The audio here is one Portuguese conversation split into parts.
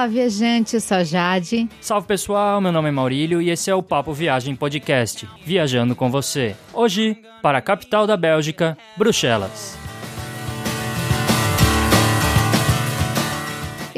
Olá, viajante, eu sou a Jade. Salve pessoal, meu nome é Maurílio e esse é o Papo Viagem Podcast, viajando com você. Hoje, para a capital da Bélgica, Bruxelas.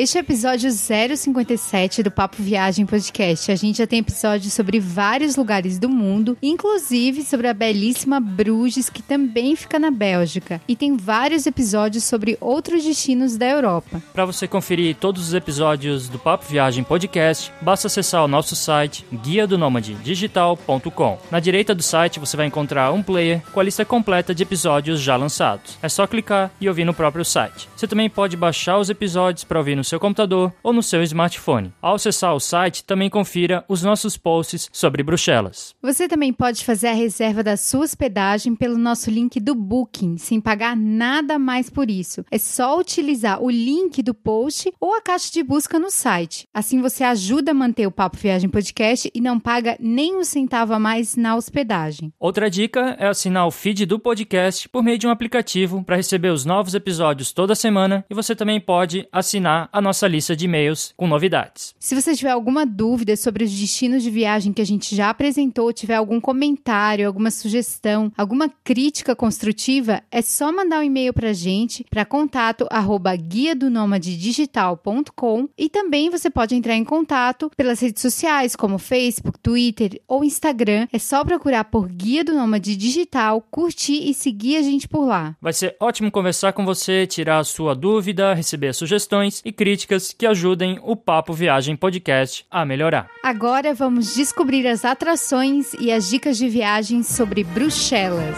Este é o episódio 057 do Papo Viagem Podcast. A gente já tem episódios sobre vários lugares do mundo, inclusive sobre a belíssima Bruges, que também fica na Bélgica. E tem vários episódios sobre outros destinos da Europa. Para você conferir todos os episódios do Papo Viagem Podcast, basta acessar o nosso site guia do digital.com. Na direita do site você vai encontrar um player com a lista completa de episódios já lançados. É só clicar e ouvir no próprio site. Você também pode baixar os episódios para ouvir no seu computador ou no seu smartphone. Ao acessar o site, também confira os nossos posts sobre Bruxelas. Você também pode fazer a reserva da sua hospedagem pelo nosso link do Booking, sem pagar nada mais por isso. É só utilizar o link do post ou a caixa de busca no site. Assim você ajuda a manter o Papo Viagem Podcast e não paga nem um centavo a mais na hospedagem. Outra dica é assinar o feed do podcast por meio de um aplicativo para receber os novos episódios toda semana e você também pode assinar a nossa lista de e-mails com novidades. Se você tiver alguma dúvida sobre os destinos de viagem que a gente já apresentou, tiver algum comentário, alguma sugestão, alguma crítica construtiva, é só mandar um e-mail para a gente para contato arroba guia do digital.com e também você pode entrar em contato pelas redes sociais como Facebook, Twitter ou Instagram. É só procurar por Guia do Nômade Digital, curtir e seguir a gente por lá. Vai ser ótimo conversar com você, tirar a sua dúvida, receber sugestões e críticas que ajudem o Papo Viagem Podcast a melhorar. Agora vamos descobrir as atrações e as dicas de viagem sobre Bruxelas.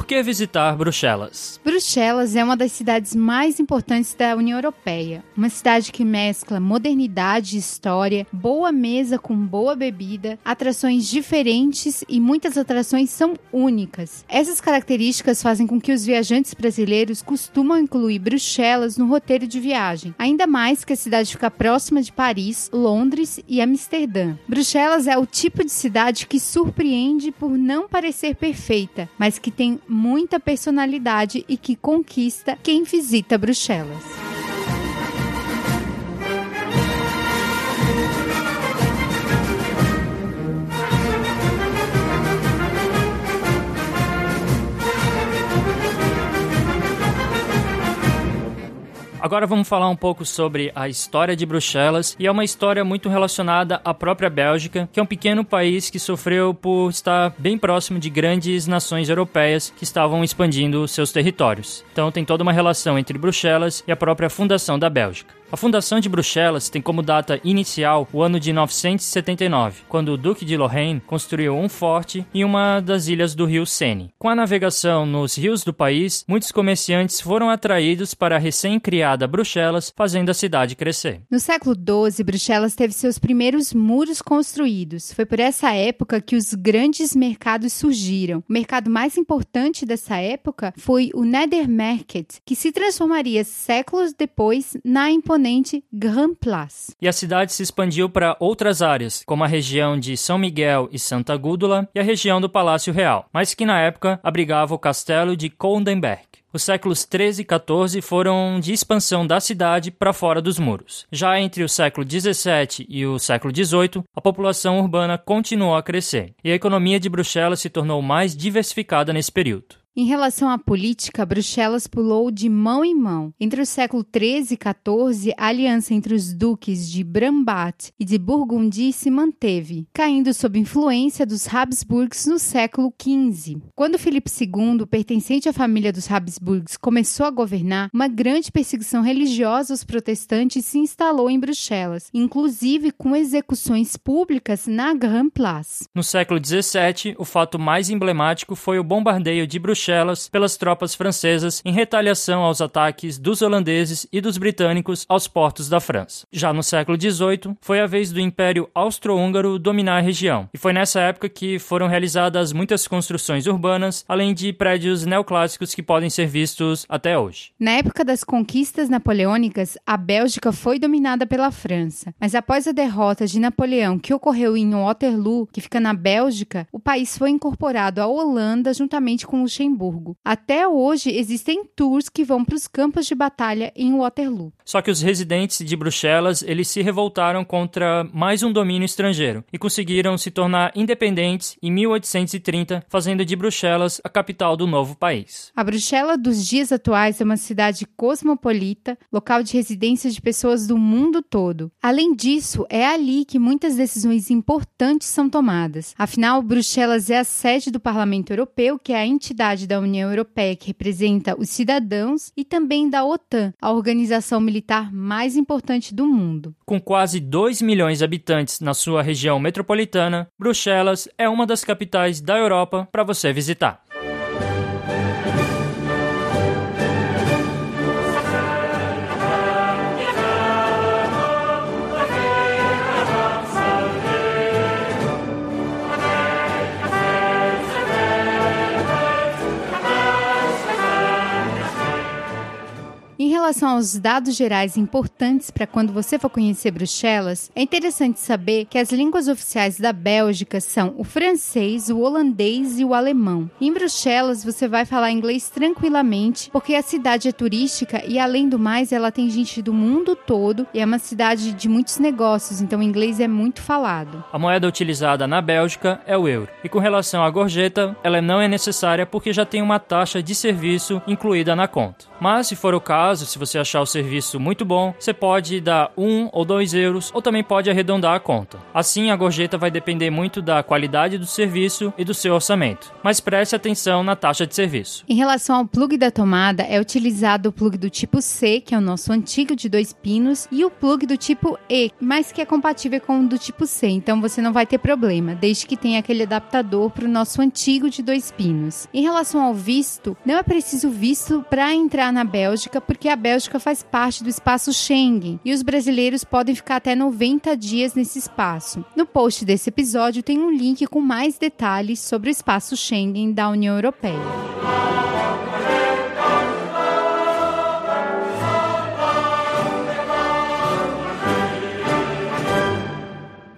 Por que visitar Bruxelas? Bruxelas é uma das cidades mais importantes da União Europeia. Uma cidade que mescla modernidade e história, boa mesa com boa bebida, atrações diferentes e muitas atrações são únicas. Essas características fazem com que os viajantes brasileiros costumam incluir Bruxelas no roteiro de viagem, ainda mais que a cidade fica próxima de Paris, Londres e Amsterdã. Bruxelas é o tipo de cidade que surpreende por não parecer perfeita, mas que tem muita personalidade e que conquista quem visita Bruxelas. Agora vamos falar um pouco sobre a história de Bruxelas, e é uma história muito relacionada à própria Bélgica, que é um pequeno país que sofreu por estar bem próximo de grandes nações europeias que estavam expandindo seus territórios. Então tem toda uma relação entre Bruxelas e a própria fundação da Bélgica. A fundação de Bruxelas tem como data inicial o ano de 979, quando o Duque de Lorraine construiu um forte em uma das ilhas do rio Sene. Com a navegação nos rios do país, muitos comerciantes foram atraídos para a recém-criada Bruxelas, fazendo a cidade crescer. No século XII, Bruxelas teve seus primeiros muros construídos. Foi por essa época que os grandes mercados surgiram. O mercado mais importante dessa época foi o Nedermarket, que se transformaria séculos depois na imponente imponente Grand Place. E a cidade se expandiu para outras áreas, como a região de São Miguel e Santa Gúdula e a região do Palácio Real, mas que na época abrigava o castelo de Coldenberg. Os séculos 13 e 14 foram de expansão da cidade para fora dos muros. Já entre o século 17 e o século 18, a população urbana continuou a crescer, e a economia de Bruxelas se tornou mais diversificada nesse período. Em relação à política, Bruxelas pulou de mão em mão. Entre o século XIII e XIV, a aliança entre os duques de Brabant e de Burgundy se manteve, caindo sob influência dos Habsburgs no século XV. Quando Filipe II, pertencente à família dos Habsburgs, começou a governar, uma grande perseguição religiosa aos protestantes se instalou em Bruxelas, inclusive com execuções públicas na Grand Place. No século XVII, o fato mais emblemático foi o bombardeio de Bruxelas Pelas tropas francesas em retaliação aos ataques dos holandeses e dos britânicos aos portos da França. Já no século XVIII, foi a vez do Império Austro-Húngaro dominar a região, e foi nessa época que foram realizadas muitas construções urbanas, além de prédios neoclássicos que podem ser vistos até hoje. Na época das conquistas napoleônicas, a Bélgica foi dominada pela França, mas após a derrota de Napoleão, que ocorreu em Waterloo, que fica na Bélgica, o país foi incorporado à Holanda juntamente com Luxemburgo. Até hoje existem tours que vão para os campos de batalha em Waterloo. Só que os residentes de Bruxelas, eles se revoltaram contra mais um domínio estrangeiro e conseguiram se tornar independentes em 1830, fazendo de Bruxelas a capital do novo país. A Bruxelas dos dias atuais é uma cidade cosmopolita, local de residência de pessoas do mundo todo. Além disso, é ali que muitas decisões importantes são tomadas. Afinal, Bruxelas é a sede do Parlamento Europeu, que é a entidade da União Europeia que representa os cidadãos, e também da OTAN, a organização militar mais importante do mundo. Com quase 2 milhões de habitantes na sua região metropolitana, Bruxelas é uma das capitais da Europa para você visitar. Relação aos dados gerais importantes para quando você for conhecer Bruxelas, é interessante saber que as línguas oficiais da Bélgica são o francês, o holandês e o alemão. Em Bruxelas, você vai falar inglês tranquilamente, porque a cidade é turística e, além do mais, ela tem gente do mundo todo e é uma cidade de muitos negócios, então o inglês é muito falado. A moeda utilizada na Bélgica é o euro. E com relação à gorjeta, ela não é necessária porque já tem uma taxa de serviço incluída na conta. Mas, se for o caso, se você achar o serviço muito bom, você pode dar um ou dois euros ou também pode arredondar a conta. Assim, a gorjeta vai depender muito da qualidade do serviço e do seu orçamento. Mas preste atenção na taxa de serviço. Em relação ao plug da tomada, é utilizado o plug do tipo C, que é o nosso antigo de dois pinos, e o plug do tipo E, mas que é compatível com o do tipo C, então você não vai ter problema, desde que tenha aquele adaptador para o nosso antigo de dois pinos. Em relação ao visto, não é preciso visto para entrar na Bélgica, porque a Bélgica faz parte do espaço Schengen e os brasileiros podem ficar até 90 dias nesse espaço. No post desse episódio tem um link com mais detalhes sobre o espaço Schengen da União Europeia.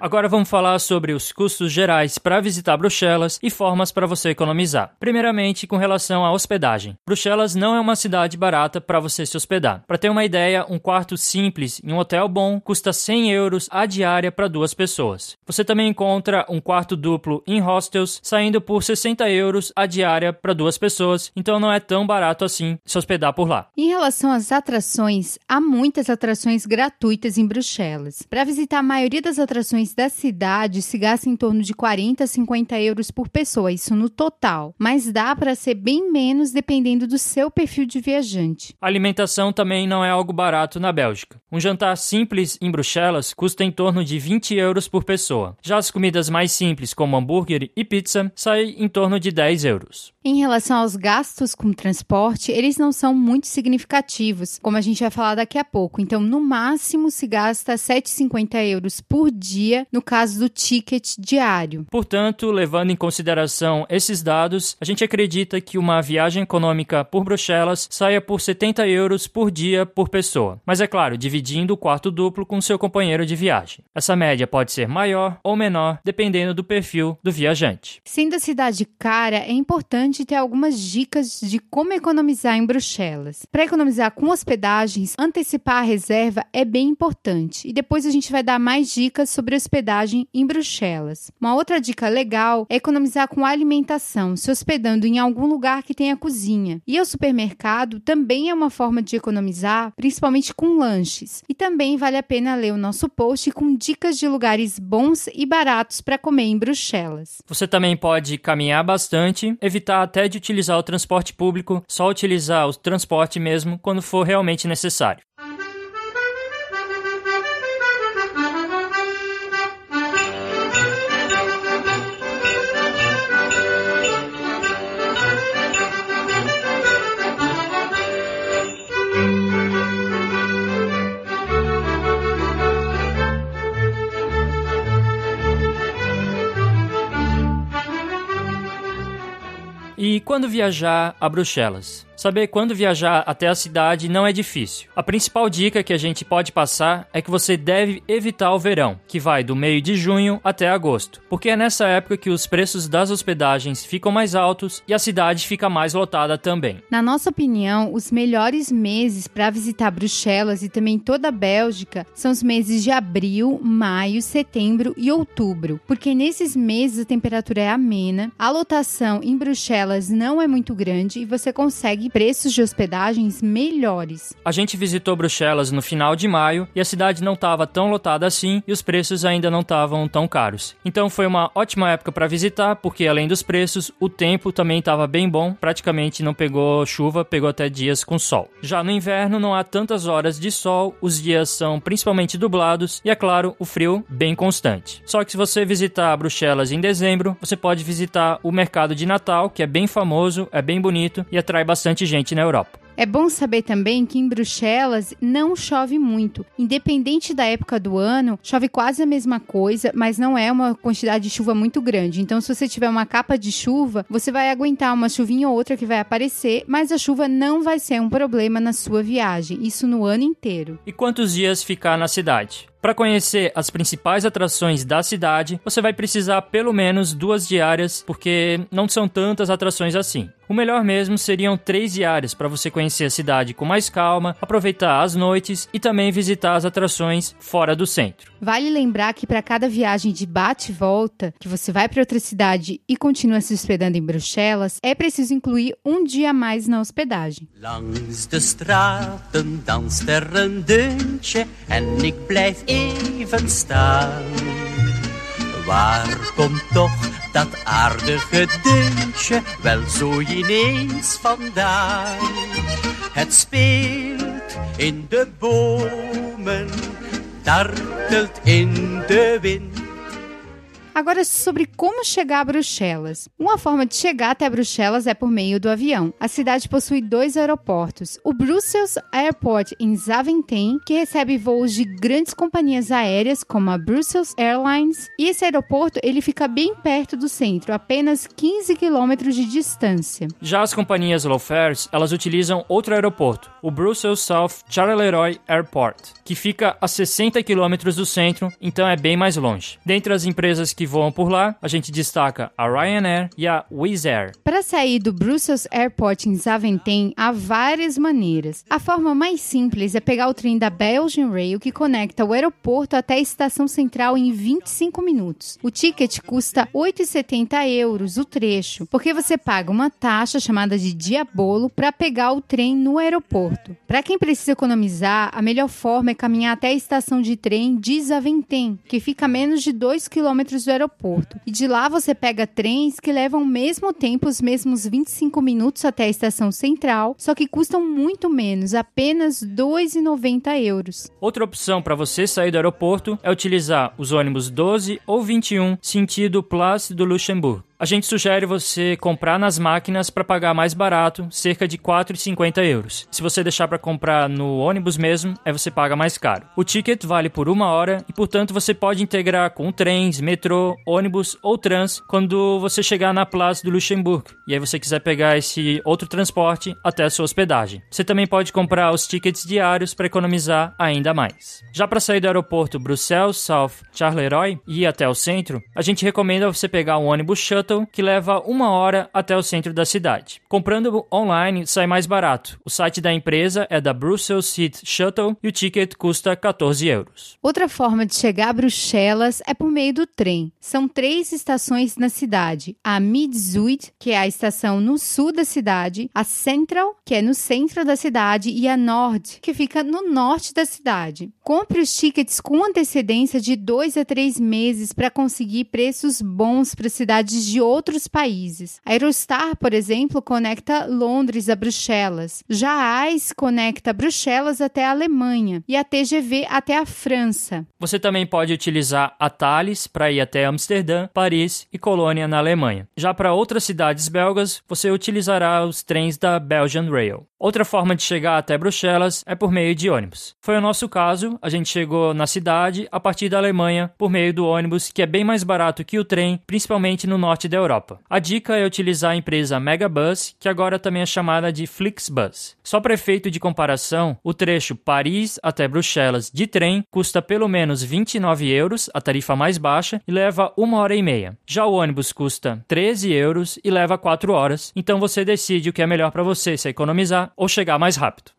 Agora vamos falar sobre os custos gerais para visitar Bruxelas e formas para você economizar. Primeiramente, com relação à hospedagem. Bruxelas não é uma cidade barata para você se hospedar. Para ter uma ideia, um quarto simples em um hotel bom custa 100 euros a diária para duas pessoas. Você também encontra um quarto duplo em hostels saindo por 60 euros a diária para duas pessoas, então não é tão barato assim se hospedar por lá. Em relação às atrações, há muitas atrações gratuitas em Bruxelas. Para visitar a maioria das atrações da cidade se gasta em torno de 40 a 50 euros por pessoa, isso no total. Mas dá para ser bem menos dependendo do seu perfil de viajante. A alimentação também não é algo barato na Bélgica. Um jantar simples em Bruxelas custa em torno de 20 euros por pessoa. Já as comidas mais simples, como hambúrguer e pizza, saem em torno de 10 euros. Em relação aos gastos com transporte, eles não são muito significativos, como a gente vai falar daqui a pouco. Então, no máximo, se gasta 7,50 euros por dia no caso do ticket diário. Portanto, levando em consideração esses dados, a gente acredita que uma viagem econômica por Bruxelas saia por 70 euros por dia por pessoa. Mas é claro, dividindo o quarto duplo com seu companheiro de viagem. Essa média pode ser maior ou menor, dependendo do perfil do viajante. Sendo a cidade cara, é importante ter algumas dicas de como economizar em Bruxelas. Para economizar com hospedagens, antecipar a reserva é bem importante. E depois a gente vai dar mais dicas sobre as hospedagem em Bruxelas. Uma outra dica legal é economizar com alimentação, se hospedando em algum lugar que tenha cozinha. E o supermercado também é uma forma de economizar, principalmente com lanches. E também vale a pena ler o nosso post com dicas de lugares bons e baratos para comer em Bruxelas. Você também pode caminhar bastante, evitar até de utilizar o transporte público, só utilizar o transporte mesmo quando for realmente necessário. Quando viajar a Bruxelas? Saber quando viajar até a cidade não é difícil. A principal dica que a gente pode passar é que você deve evitar o verão, que vai do meio de junho até agosto, porque é nessa época que os preços das hospedagens ficam mais altos e a cidade fica mais lotada também. Na nossa opinião, os melhores meses para visitar Bruxelas e também toda a Bélgica são os meses de abril, maio, setembro e outubro, porque nesses meses a temperatura é amena, a lotação em Bruxelas não é muito grande e você consegue preços de hospedagens melhores. A gente visitou Bruxelas no final de maio e a cidade não estava tão lotada assim e os preços ainda não estavam tão caros. Então foi uma ótima época para visitar, porque além dos preços, o tempo também estava bem bom, praticamente não pegou chuva, pegou até dias com sol. Já no inverno não há tantas horas de sol, os dias são principalmente dublados e é claro, o frio bem constante. Só que se você visitar Bruxelas em dezembro, você pode visitar o mercado de Natal, que é bem famoso, é bem bonito e atrai bastante bastante gente na Europa. É bom saber também que em Bruxelas não chove muito. Independente da época do ano, chove quase a mesma coisa, mas não é uma quantidade de chuva muito grande. Então, se você tiver uma capa de chuva, você vai aguentar uma chuvinha ou outra que vai aparecer, mas a chuva não vai ser um problema na sua viagem. Isso no ano inteiro. E quantos dias ficar na cidade? Para conhecer as principais atrações da cidade, você vai precisar pelo menos duas diárias, porque não são tantas atrações assim. O melhor mesmo seriam três diárias para você conhecer a cidade com mais calma, aproveitar as noites e também visitar as atrações fora do centro. Vale lembrar que para cada viagem de bate e volta, que você vai para outra cidade e continua se hospedando em Bruxelas, é preciso incluir um dia a mais na hospedagem. Langs de straten danst er een deuntje en ik blijf even staan. Waar komt toch dat aardige deuntje wel zo ineens vandaan? Het speelt in de bomen, dartelt in de wind. Agora, sobre como chegar a Bruxelas. Uma forma de chegar até Bruxelas é por meio do avião. A cidade possui dois aeroportos. O Brussels Airport em Zaventem, que recebe voos de grandes companhias aéreas como a Brussels Airlines, e esse aeroporto ele fica bem perto do centro, apenas 15 quilômetros de distância. Já as companhias low fares, elas utilizam outro aeroporto, o Brussels South Charleroi Airport, que fica a 60 quilômetros do centro, então é bem mais longe. Dentre as empresas que que voam por lá, a gente destaca a Ryanair e a Wizz Air. Para sair do Brussels Airport em Zaventem, há várias maneiras. A forma mais simples é pegar o trem da Belgian Rail que conecta o aeroporto até a estação central em 25 minutos. O ticket custa 8,70 euros o trecho, porque você paga uma taxa chamada de diabolo para pegar o trem no aeroporto. Para quem precisa economizar, a melhor forma é caminhar até a estação de trem de Zaventem, que fica a menos de 2 quilômetros do aeroporto. E de lá você pega trens que levam ao mesmo tempo os mesmos 25 minutos até a estação central, só que custam muito menos, apenas 2,90 euros. Outra opção para você sair do aeroporto é utilizar os ônibus 12 ou 21 sentido Place do Luxemburgo a gente sugere você comprar nas máquinas para pagar mais barato, cerca de 4,50 euros. Se você deixar para comprar no ônibus mesmo, aí você paga mais caro. O ticket vale por uma hora e, portanto, você pode integrar com trens, metrô, ônibus ou trans quando você chegar na Place do Luxemburgo e aí você quiser pegar esse outro transporte até a sua hospedagem. Você também pode comprar os tickets diários para economizar ainda mais. Já para sair do aeroporto Bruxelas South Charleroi e ir até o centro, a gente recomenda você pegar um ônibus shuttle shuttle que leva uma hora até o centro da cidade. Comprando online sai mais barato. O site da empresa é da Brussels City Shuttle e o ticket custa 14 euros. Outra forma de chegar a Bruxelas é por meio do trem. São três estações na cidade: a Mid-Zuid, que é a estação no sul da cidade, a Central, que é no centro da cidade, e a Nord, que fica no norte da cidade. Compre os tickets com antecedência de dois a três meses para conseguir preços bons para cidades de outros países. A Eurostar, por exemplo, conecta Londres a Bruxelas. Já a AIS conecta Bruxelas até a Alemanha e a TGV até a França. Você também pode utilizar a Thales para ir até Amsterdã, Paris e Colônia na Alemanha. Já para outras cidades belgas, você utilizará os trens da Belgian Rail. Outra forma de chegar até Bruxelas é por meio de ônibus. Foi o nosso caso, a gente chegou na cidade a partir da Alemanha por meio do ônibus, que é bem mais barato que o trem, principalmente no norte da Europa. A dica é utilizar a empresa Megabus, que agora também é chamada de Flixbus. Só para efeito de comparação, o trecho Paris até Bruxelas de trem custa pelo menos 29 euros, a tarifa mais baixa, e leva uma hora e meia. Já o ônibus custa 13 euros e leva 4 horas, então você decide o que é melhor para você, se economizar ou chegar mais rápido.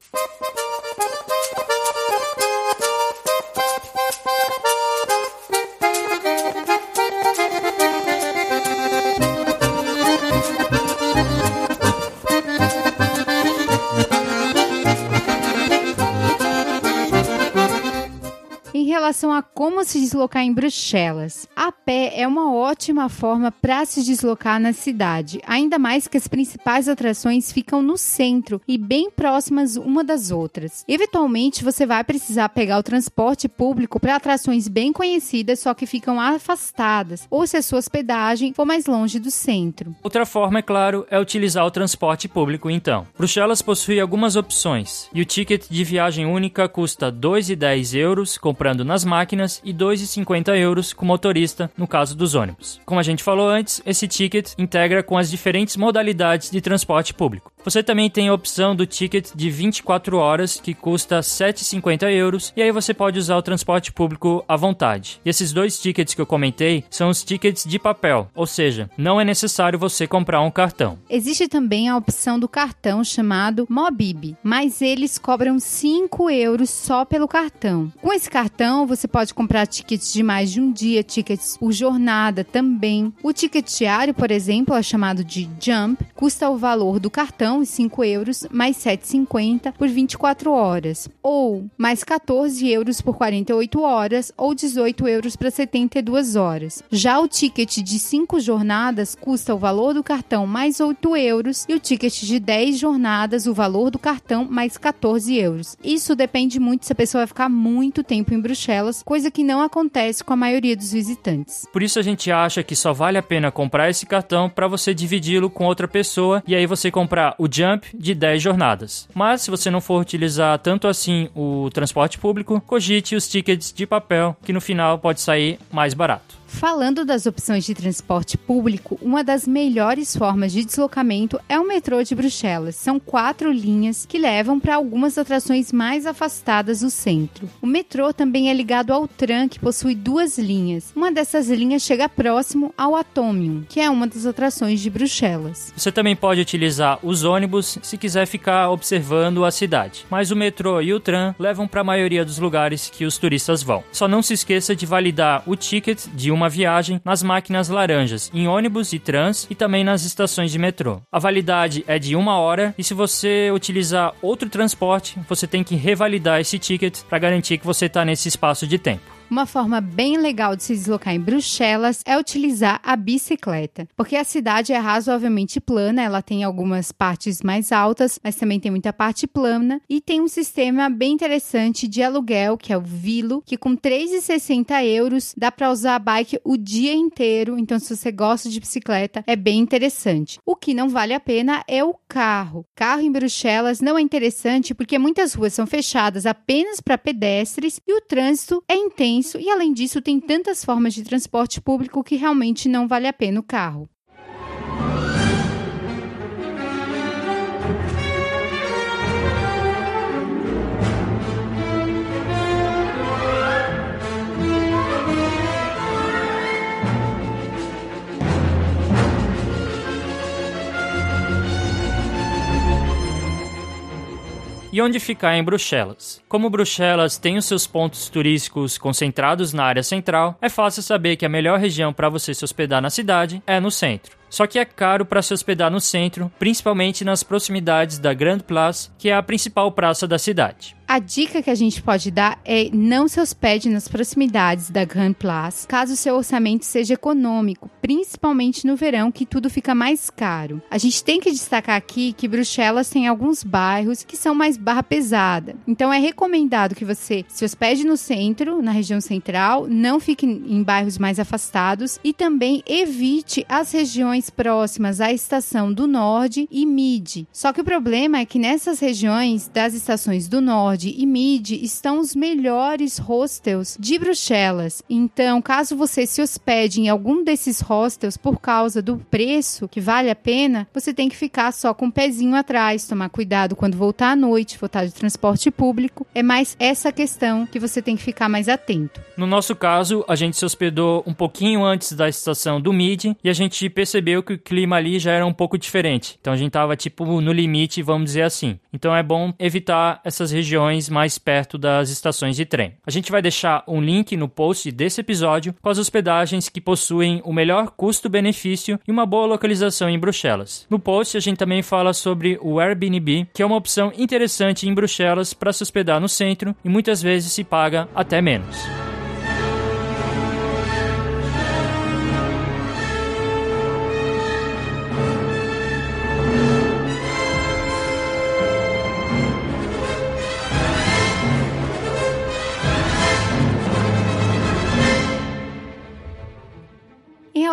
Relação a como se deslocar em Bruxelas. A pé é uma ótima forma para se deslocar na cidade, ainda mais que as principais atrações ficam no centro e bem próximas uma das outras. Eventualmente, você vai precisar pegar o transporte público para atrações bem conhecidas, só que ficam afastadas, ou se a sua hospedagem for mais longe do centro. Outra forma, é claro, é utilizar o transporte público então. Bruxelas possui algumas opções, e o ticket de viagem única custa 2,10 euros comprando na nas máquinas e 2,50 euros com motorista no caso dos ônibus. Como a gente falou antes, esse ticket integra com as diferentes modalidades de transporte público. Você também tem a opção do ticket de 24 horas, que custa 7,50 euros, e aí você pode usar o transporte público à vontade. E esses dois tickets que eu comentei são os tickets de papel, ou seja, não é necessário você comprar um cartão. Existe também a opção do cartão chamado Mobib, mas eles cobram 5 euros só pelo cartão. Com esse cartão, você pode comprar tickets de mais de um dia, tickets por jornada também. O ticket diário, por exemplo, é chamado de Jump, custa o valor do cartão cartão, 5 euros, mais 7,50 por 24 horas. Ou mais 14 euros por 48 horas, ou 18 euros para 72 horas. Já o ticket de 5 jornadas custa o valor do cartão mais 8 euros e o ticket de 10 jornadas, o valor do cartão mais 14 euros. Isso depende muito se a pessoa vai ficar muito tempo em Bruxelas, coisa que não acontece com a maioria dos visitantes. Por isso a gente acha que só vale a pena comprar esse cartão para você dividi-lo com outra pessoa e aí você comprar o jump de 10 jornadas. Mas se você não for utilizar tanto assim o transporte público, cogite os tickets de papel, que no final pode sair mais barato. Falando das opções de transporte público, uma das melhores formas de deslocamento é o metrô de Bruxelas. São quatro linhas que levam para algumas atrações mais afastadas do centro. O metrô também é ligado ao tram, que possui duas linhas. Uma dessas linhas chega próximo ao Atomium, que é uma das atrações de Bruxelas. Você também pode utilizar os ônibus se quiser ficar observando a cidade. Mas o metrô e o tram levam para a maioria dos lugares que os turistas vão. Só não se esqueça de validar o ticket de uma uma viagem nas máquinas laranjas, em ônibus e trans e também nas estações de metrô. A validade é de uma hora e se você utilizar outro transporte, você tem que revalidar esse ticket para garantir que você está nesse espaço de tempo. Uma forma bem legal de se deslocar em Bruxelas é utilizar a bicicleta, porque a cidade é razoavelmente plana, ela tem algumas partes mais altas, mas também tem muita parte plana e tem um sistema bem interessante de aluguel, que é o Vilo, que com 3,60 euros dá para usar a bike o dia inteiro. Então, se você gosta de bicicleta, é bem interessante. O que não vale a pena é o carro. Carro em Bruxelas não é interessante porque muitas ruas são fechadas apenas para pedestres e o trânsito é intenso isso e, além disso, tem tantas formas de transporte público que realmente não vale a pena o carro. E onde ficar em Bruxelas? Como Bruxelas tem os seus pontos turísticos concentrados na área central, é fácil saber que a melhor região para você se hospedar na cidade é no centro. Só que é caro para se hospedar no centro, principalmente nas proximidades da Grand Place, que é a principal praça da cidade. A dica que a gente pode dar é não se hospede nas proximidades da Grand Place, caso seu orçamento seja econômico, principalmente no verão, que tudo fica mais caro. A gente tem que destacar aqui que Bruxelas tem alguns bairros que são mais barra pesada. Então é recomendado que você se hospede no centro, na região central, não fique em bairros mais afastados e também evite as regiões mais próximas à estação do Norte e Mid. Só que o problema é que nessas regiões das estações do Norte e Mid estão os melhores hostels de Bruxelas. Então, caso você se hospede em algum desses hostels por causa do preço que vale a pena, você tem que ficar só com o pezinho atrás, tomar cuidado quando voltar à noite, voltar de transporte público. É mais essa questão que você tem que ficar mais atento. No nosso caso, a gente se hospedou um pouquinho antes da estação do Mid e a gente percebeu que o clima ali já era um pouco diferente. Então a gente tava tipo no limite, vamos dizer assim. Então é bom evitar essas regiões mais perto das estações de trem. A gente vai deixar um link no post desse episódio com as hospedagens que possuem o melhor custo-benefício e uma boa localização em Bruxelas. No post a gente também fala sobre o Airbnb, que é uma opção interessante em Bruxelas para se hospedar no centro e muitas vezes se paga até menos.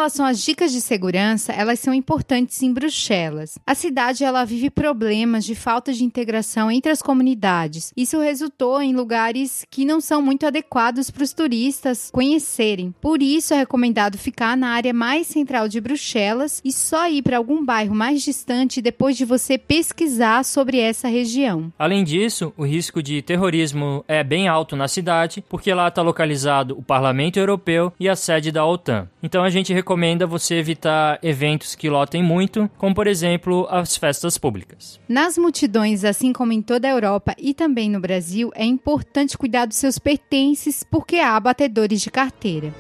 Relação às dicas de segurança, elas são importantes em Bruxelas. A cidade ela vive problemas de falta de integração entre as comunidades. Isso resultou em lugares que não são muito adequados para os turistas conhecerem. Por isso é recomendado ficar na área mais central de Bruxelas e só ir para algum bairro mais distante depois de você pesquisar sobre essa região. Além disso, o risco de terrorismo é bem alto na cidade, porque lá está localizado o Parlamento Europeu e a sede da OTAN. Então a gente recomenda você evitar eventos que lotem muito, como por exemplo as festas públicas. Nas multidões, assim como em toda a Europa e também no Brasil, é importante cuidar dos seus pertences porque há batedores de carteira.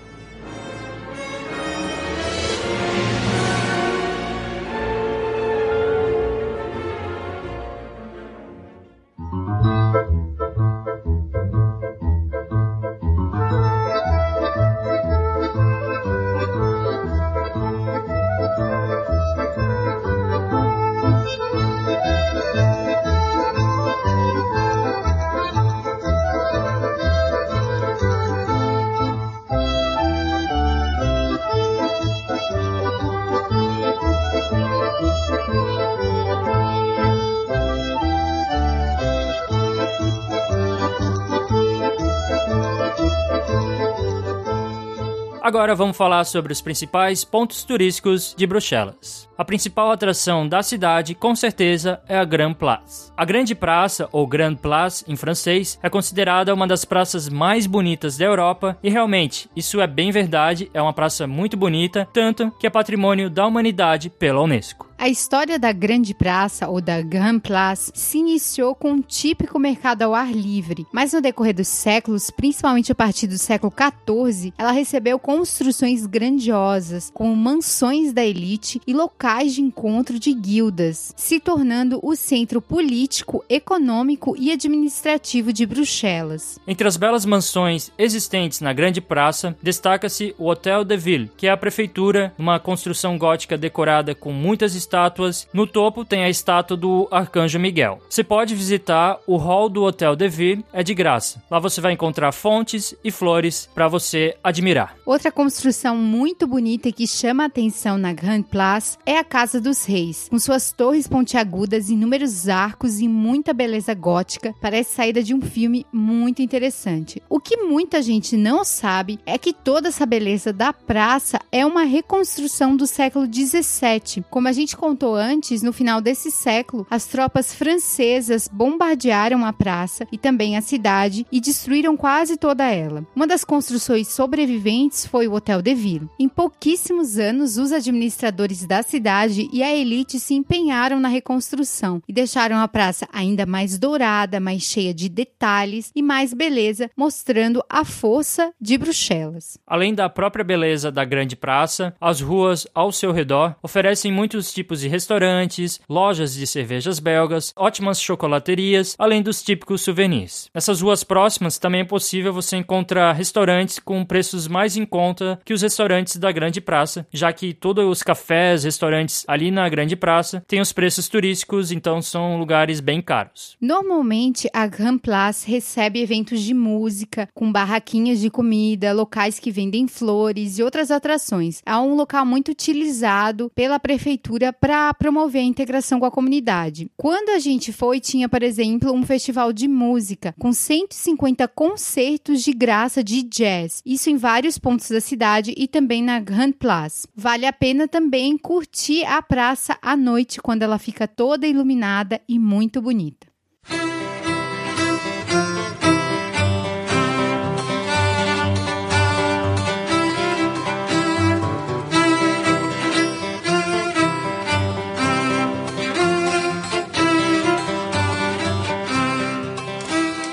Agora vamos falar sobre os principais pontos turísticos de Bruxelas. A principal atração da cidade, com certeza, é a Grand Place. A Grande Praça, ou Grand Place em francês, é considerada uma das praças mais bonitas da Europa e realmente, isso é bem verdade, é uma praça muito bonita, tanto que é patrimônio da humanidade pela Unesco. A história da Grande Praça, ou da Grand Place, se iniciou com um típico mercado ao ar livre, mas no decorrer dos séculos, principalmente a partir do século XIV, ela recebeu construções grandiosas, como mansões da elite e locais de encontro de guildas, se tornando o centro político, econômico e administrativo de Bruxelas. Entre as belas mansões existentes na Grande Praça, destaca-se o Hotel de Ville, que é a prefeitura, uma construção gótica decorada com muitas estátuas. No topo tem a estátua do Arcanjo Miguel. Você pode visitar o hall do Hotel de Ville, é de graça. Lá você vai encontrar fontes e flores para você admirar. Outra construção muito bonita e que chama a atenção na Grand Place é a Casa dos Reis, com suas torres pontiagudas, inúmeros arcos e muita beleza gótica. Parece saída de um filme muito interessante. O que muita gente não sabe é que toda essa beleza da praça é uma reconstrução do século 17. Como a gente contou antes, no final desse século, as tropas francesas bombardearam a praça e também a cidade e destruíram quase toda ela. Uma das construções sobreviventes foi o Hotel de Ville. Em pouquíssimos anos, os administradores da cidade e a elite se empenharam na reconstrução e deixaram a praça ainda mais dourada, mais cheia de detalhes e mais beleza, mostrando a força de Bruxelas. Além da própria beleza da grande praça, as ruas ao seu redor oferecem muitos tipos tipos de restaurantes, lojas de cervejas belgas, ótimas chocolaterias, além dos típicos souvenirs. Nessas ruas próximas também é possível você encontrar restaurantes com preços mais em conta que os restaurantes da Grande Praça, já que todos os cafés, restaurantes ali na Grande Praça têm os preços turísticos, então são lugares bem caros. Normalmente, a Grand Place recebe eventos de música, com barraquinhas de comida, locais que vendem flores e outras atrações. É um local muito utilizado pela prefeitura para promover a integração com a comunidade. Quando a gente foi, tinha, por exemplo, um festival de música com 150 concertos de graça de jazz. Isso em vários pontos da cidade e também na Grand Place. Vale a pena também curtir a praça à noite quando ela fica toda iluminada e muito bonita.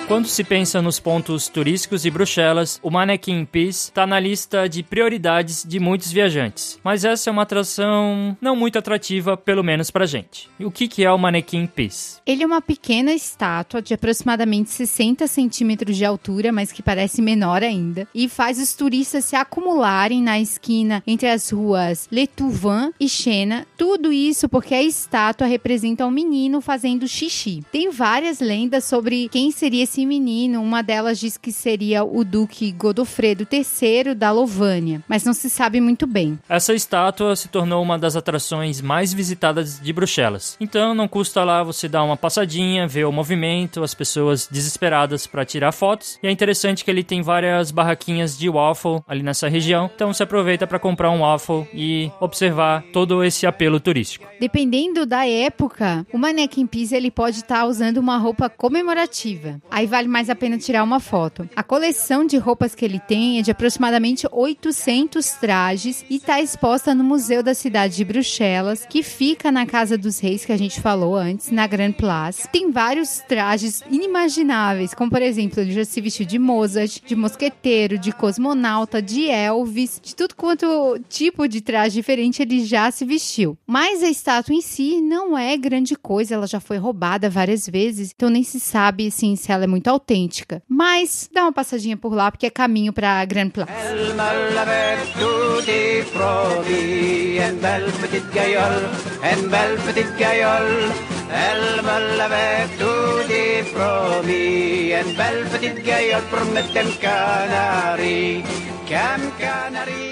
Quando se pensa nos pontos turísticos de Bruxelas, o Mannequin Peace está na lista de prioridades de muitos viajantes. Mas essa é uma atração não muito atrativa, pelo menos pra gente. E o que, que é o Mannequin Peace? Ele é uma pequena estátua de aproximadamente 60 centímetros de altura, mas que parece menor ainda, e faz os turistas se acumularem na esquina entre as ruas Letouvan e Xena. Tudo isso porque a estátua representa um menino fazendo xixi. Tem várias lendas sobre quem seria esse menino. Uma delas diz que seria o Duque Godofredo III da Lovânia, mas não se sabe muito bem. Essa estátua se tornou uma das atrações mais visitadas de Bruxelas. Então não custa lá você dar uma passadinha, ver o movimento, as pessoas desesperadas para tirar fotos. E é interessante que ele tem várias barraquinhas de waffle ali nessa região. Então você aproveita para comprar um waffle e observar todo esse apelo turístico. Dependendo da época, o Mannequin Peace ele pode estar tá usando uma roupa comemorativa. Aí vale mais a pena tirar uma foto. A coleção de roupas que ele tem é de aproximadamente 800 trajes e está exposta no Museu da Cidade de Bruxelas, que fica na Casa dos Reis, que a gente falou antes, na Grand Place. Tem vários trajes inimagináveis, como por exemplo, ele já se vestiu de Mozart, de mosqueteiro, de cosmonauta, de Elvis, de tudo quanto tipo de traje diferente ele já se vestiu. Mas a estátua em si não é grande coisa, ela já foi roubada várias vezes, então nem se sabe assim se ela é muito autêntica. Mas dá uma passadinha por lá porque é caminho para Grand Place.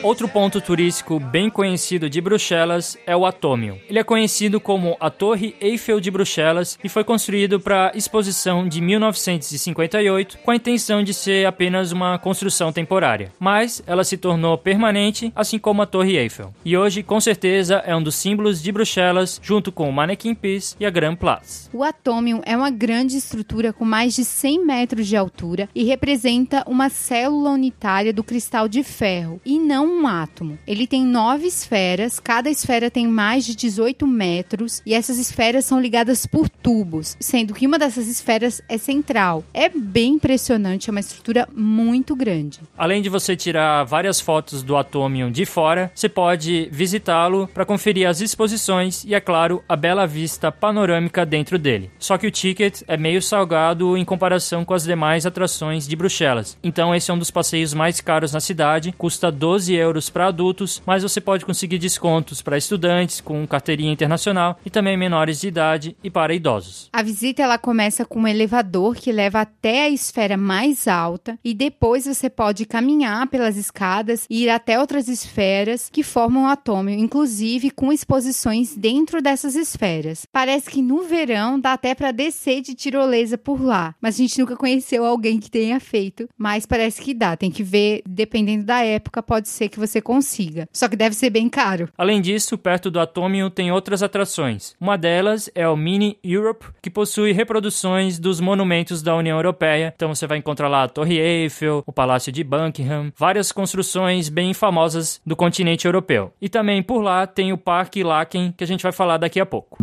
Outro ponto turístico bem conhecido de Bruxelas é o Atômio. Ele é conhecido como a Torre Eiffel de Bruxelas e foi construído para exposição de 1958 com a intenção de ser apenas uma construção temporária. Mas ela se tornou permanente, assim como a Torre Eiffel. E hoje, com certeza, é um dos símbolos de Bruxelas, junto com o Mannequin Peace e a Grand Place. O Atômio é uma grande estrutura com mais de 100 metros de altura e representa uma célula unitária do cristal de ferro e não um átomo. Ele tem nove esferas, cada esfera tem mais de 18 metros e essas esferas são ligadas por tubos, sendo que uma dessas esferas é central. É bem impressionante, é uma estrutura muito grande. Além de você tirar várias fotos do Atomium de fora, você pode visitá-lo para conferir as exposições e, é claro, a bela vista panorâmica dentro dele. Só que o ticket é meio salgado em comparação com as demais atrações de Bruxelas. Então esse é um dos passeios mais caros na cidade cidade, custa 12 euros para adultos, mas você pode conseguir descontos para estudantes com carteirinha internacional e também menores de idade e para idosos. A visita ela começa com um elevador que leva até a esfera mais alta e depois você pode caminhar pelas escadas e ir até outras esferas que formam o atômio, inclusive com exposições dentro dessas esferas. Parece que no verão dá até para descer de tirolesa por lá, mas a gente nunca conheceu alguém que tenha feito, mas parece que dá, tem que ver dependendo dependendo da época, pode ser que você consiga. Só que deve ser bem caro. Além disso, perto do Atomium tem outras atrações. Uma delas é o Mini Europe, que possui reproduções dos monumentos da União Europeia. Então você vai encontrar lá a Torre Eiffel, o Palácio de Buckingham, várias construções bem famosas do continente europeu. E também por lá tem o Parque Laken, que a gente vai falar daqui a pouco.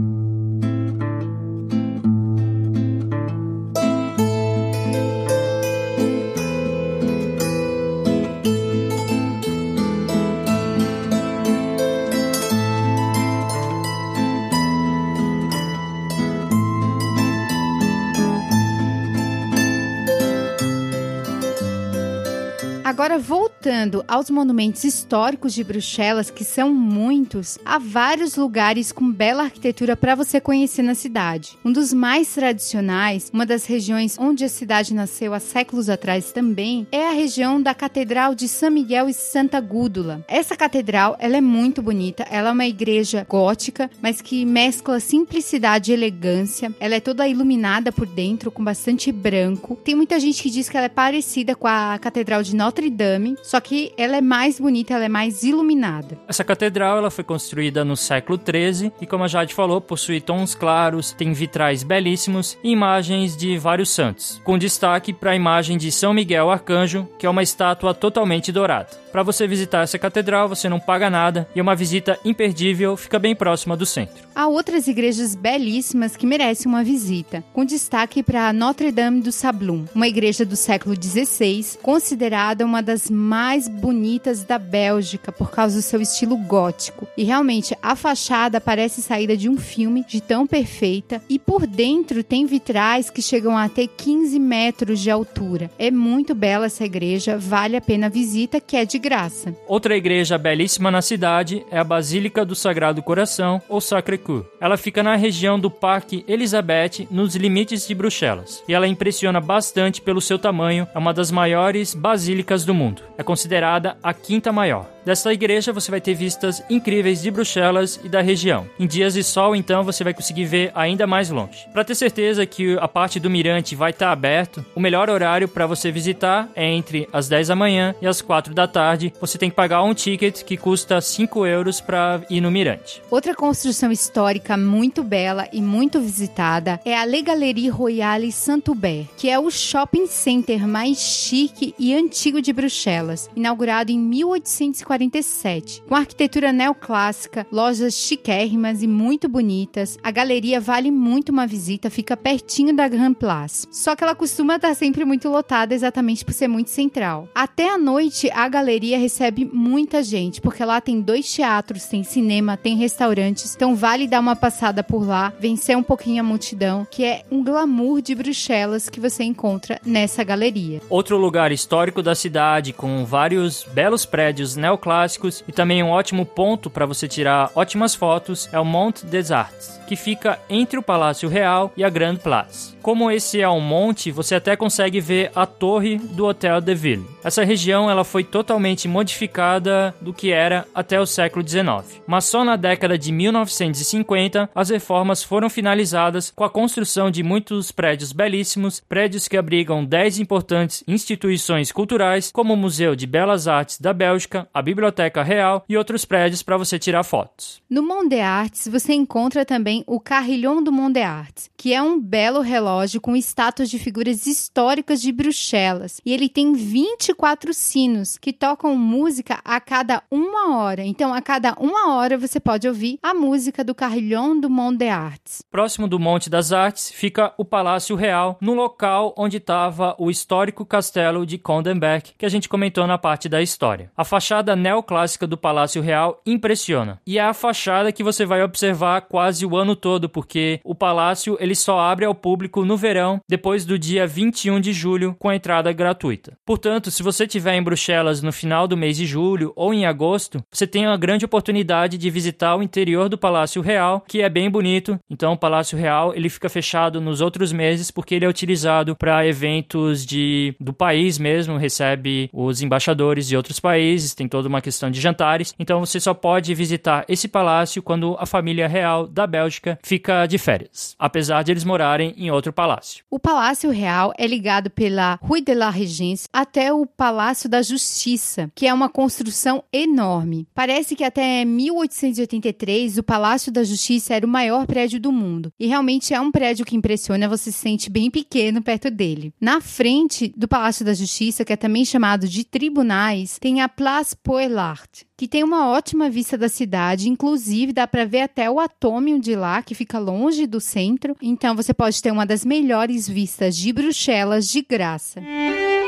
Agora, voltando aos monumentos históricos de Bruxelas, que são muitos, há vários lugares com bela arquitetura para você conhecer na cidade. Um dos mais tradicionais, uma das regiões onde a cidade nasceu há séculos atrás também, é a região da Catedral de São Miguel e Santa Gúdula. Essa catedral, ela é muito bonita, ela é uma igreja gótica, mas que mescla simplicidade e elegância. Ela é toda iluminada por dentro com bastante branco. Tem muita gente que diz que ela é parecida com a Catedral de Notre Dame, só que ela é mais bonita, ela é mais iluminada. Essa catedral ela foi construída no século XIII e, como a Jade falou, possui tons claros, tem vitrais belíssimos e imagens de vários santos, com destaque para a imagem de São Miguel Arcanjo, que é uma estátua totalmente dourada. Para você visitar essa catedral, você não paga nada e é uma visita imperdível, fica bem próxima do centro. Há outras igrejas belíssimas que merecem uma visita, com destaque para Notre Dame do Sablon, uma igreja do século XVI, considerada uma das mais bonitas da Bélgica por causa do seu estilo gótico. E realmente a fachada parece saída de um filme de tão perfeita e por dentro tem vitrais que chegam a ter 15 metros de altura. É muito bela essa igreja, vale a pena a visita, que é de graça. Outra igreja belíssima na cidade é a Basílica do Sagrado Coração, ou Sacré-Cœur. Ela fica na região do Parque Elizabeth, nos limites de Bruxelas, e ela impressiona bastante pelo seu tamanho, é uma das maiores basílicas do mundo. É considerada a quinta maior. Desta igreja você vai ter vistas incríveis de Bruxelas e da região. Em dias de sol, então, você vai conseguir ver ainda mais longe. Para ter certeza que a parte do mirante vai estar tá aberto, o melhor horário para você visitar é entre as 10 da manhã e as 4 da tarde. Você tem que pagar um ticket que custa 5 euros para ir no mirante. Outra construção histórica muito bela e muito visitada é a Le Galerie Royale Saint-Hubert, que é o shopping center mais chique e antigo de Bruxelas, inaugurado em 1840 1947. Com arquitetura neoclássica, lojas chiquérrimas e muito bonitas, a galeria vale muito uma visita, fica pertinho da Grand Place. Só que ela costuma estar sempre muito lotada exatamente por ser muito central. Até à noite, a galeria recebe muita gente, porque lá tem dois teatros, tem cinema, tem restaurantes, então vale dar uma passada por lá, vencer um pouquinho a multidão, que é um glamour de Bruxelas que você encontra nessa galeria. Outro lugar histórico da cidade, com vários belos prédios neoclássicos e também um ótimo ponto para você tirar ótimas fotos é o Mont des Arts, que fica entre o Palácio Real e a Grande Place. Como esse é um monte, você até consegue ver a torre do Hotel de Ville. Essa região ela foi totalmente modificada do que era até o século XIX. Mas só na década de 1950 as reformas foram finalizadas com a construção de muitos prédios belíssimos, prédios que abrigam 10 importantes instituições culturais, como o Museu de Belas Artes da Bélgica, a Biblioteca Real e outros prédios para você tirar fotos. No Mont des Arts você encontra também o Carrilhon do Mont des Arts, que é um belo relógio com estátuas de figuras históricas de Bruxelas. E ele tem 24 sinos que tocam música a cada uma hora. Então, a cada uma hora você pode ouvir a música do Carrilhon do Mont des Arts. Próximo do Monte das Artes fica o Palácio Real, no local onde estava o histórico castelo de Condenbeck, que a gente comentou na parte da história. A fachada neoclássica do Palácio Real impressiona. E é a fachada que você vai observar quase o ano todo, porque o palácio ele só abre ao público no verão, depois do dia 21 de julho, com a entrada gratuita. Portanto, se você estiver em Bruxelas no final do mês de julho ou em agosto, você tem uma grande oportunidade de visitar o interior do Palácio Real, que é bem bonito. Então, o Palácio Real ele fica fechado nos outros meses porque ele é utilizado para eventos de do país mesmo, recebe os embaixadores de outros países, tem toda uma questão de jantares. Então, você só pode visitar esse palácio quando a família real da Bélgica fica de férias, apesar de eles morarem em outro palácio. O Palácio Real é ligado pela Rue de la Régence até o Palácio da Justiça, que é uma construção enorme. Parece que até 1883 o Palácio da Justiça era o maior prédio do mundo. E realmente é um prédio que impressiona, você se sente bem pequeno perto dele. Na frente do Palácio da Justiça, que é também chamado de tribunais, tem a Place Poelart, que tem uma ótima vista da cidade, inclusive dá para ver até o atômio de lá, que fica longe do centro. Então você pode ter uma das melhores vistas de Bruxelas de graça. falar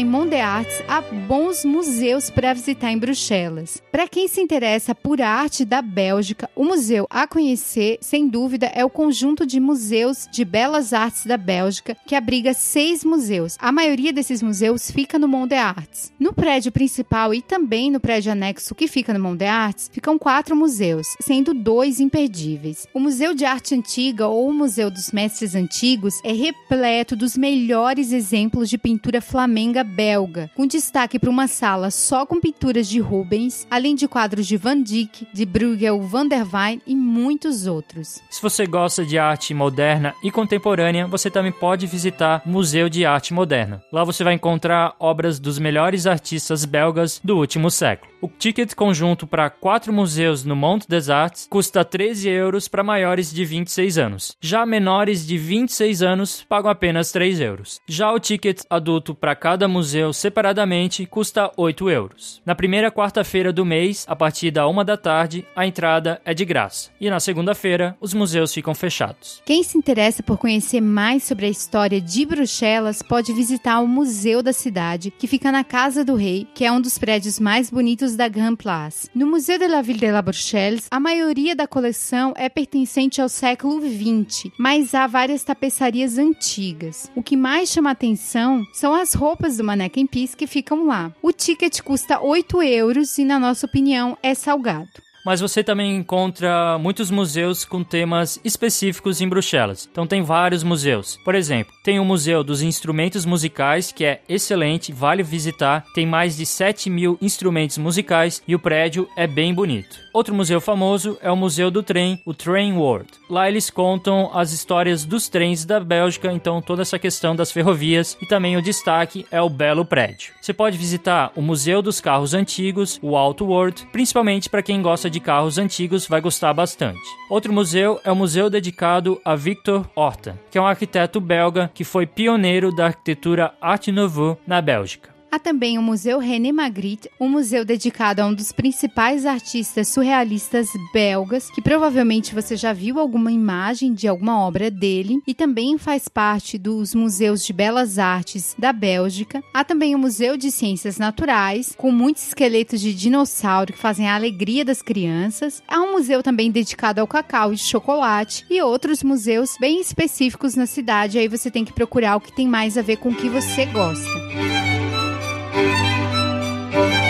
em Monde Arts, há bons museus para visitar em Bruxelas. Para quem se interessa por arte da Bélgica, o museu a conhecer, sem dúvida, é o conjunto de museus de belas artes da Bélgica, que abriga seis museus. A maioria desses museus fica no Monde Arts. No prédio principal e também no prédio anexo que fica no Monde Arts, ficam quatro museus, sendo dois imperdíveis. O Museu de Arte Antiga ou o Museu dos Mestres Antigos é repleto dos melhores exemplos de pintura flamenga belga, com destaque para uma sala só com pinturas de Rubens, além de quadros de Van Dyck, de Bruegel van der Wijn e muitos outros. Se você gosta de arte moderna e contemporânea, você também pode visitar o Museu de Arte Moderna. Lá você vai encontrar obras dos melhores artistas belgas do último século. O ticket conjunto para quatro museus no Mont des Arts custa 13 euros para maiores de 26 anos. Já menores de 26 anos pagam apenas 3 euros. Já o ticket adulto para cada museu separadamente custa 8 euros. Na primeira quarta-feira do mês, a partir da uma da tarde, a entrada é de graça. E na segunda-feira, os museus ficam fechados. Quem se interessa por conhecer mais sobre a história de Bruxelas pode visitar o Museu da Cidade, que fica na Casa do Rei, que é um dos prédios mais bonitos da Grand Place. No Museu de la Ville de la Bruxelles, a maioria da coleção é pertencente ao século XX, mas há várias tapeçarias antigas. O que mais chama atenção são as roupas do Mannequin Peace que ficam lá. O ticket custa 8 euros e, na nossa opinião, é salgado mas você também encontra muitos museus com temas específicos em Bruxelas. Então tem vários museus. Por exemplo, tem o Museu dos Instrumentos Musicais, que é excelente, vale visitar. Tem mais de 7 mil instrumentos musicais e o prédio é bem bonito. Outro museu famoso é o Museu do Trem, o Train World. Lá eles contam as histórias dos trens da Bélgica, então toda essa questão das ferrovias e também o destaque é o belo prédio. Você pode visitar o Museu dos Carros Antigos, o Auto World, principalmente para quem gosta de carros antigos vai gostar bastante. Outro museu é o museu dedicado a Victor Horta, que é um arquiteto belga que foi pioneiro da arquitetura Art Nouveau na Bélgica. Há também o Museu René Magritte, um museu dedicado a um dos principais artistas surrealistas belgas, que provavelmente você já viu alguma imagem de alguma obra dele, e também faz parte dos museus de belas artes da Bélgica. Há também o Museu de Ciências Naturais, com muitos esqueletos de dinossauro que fazem a alegria das crianças. Há um museu também dedicado ao cacau e chocolate e outros museus bem específicos na cidade. Aí você tem que procurar o que tem mais a ver com o que você gosta. Música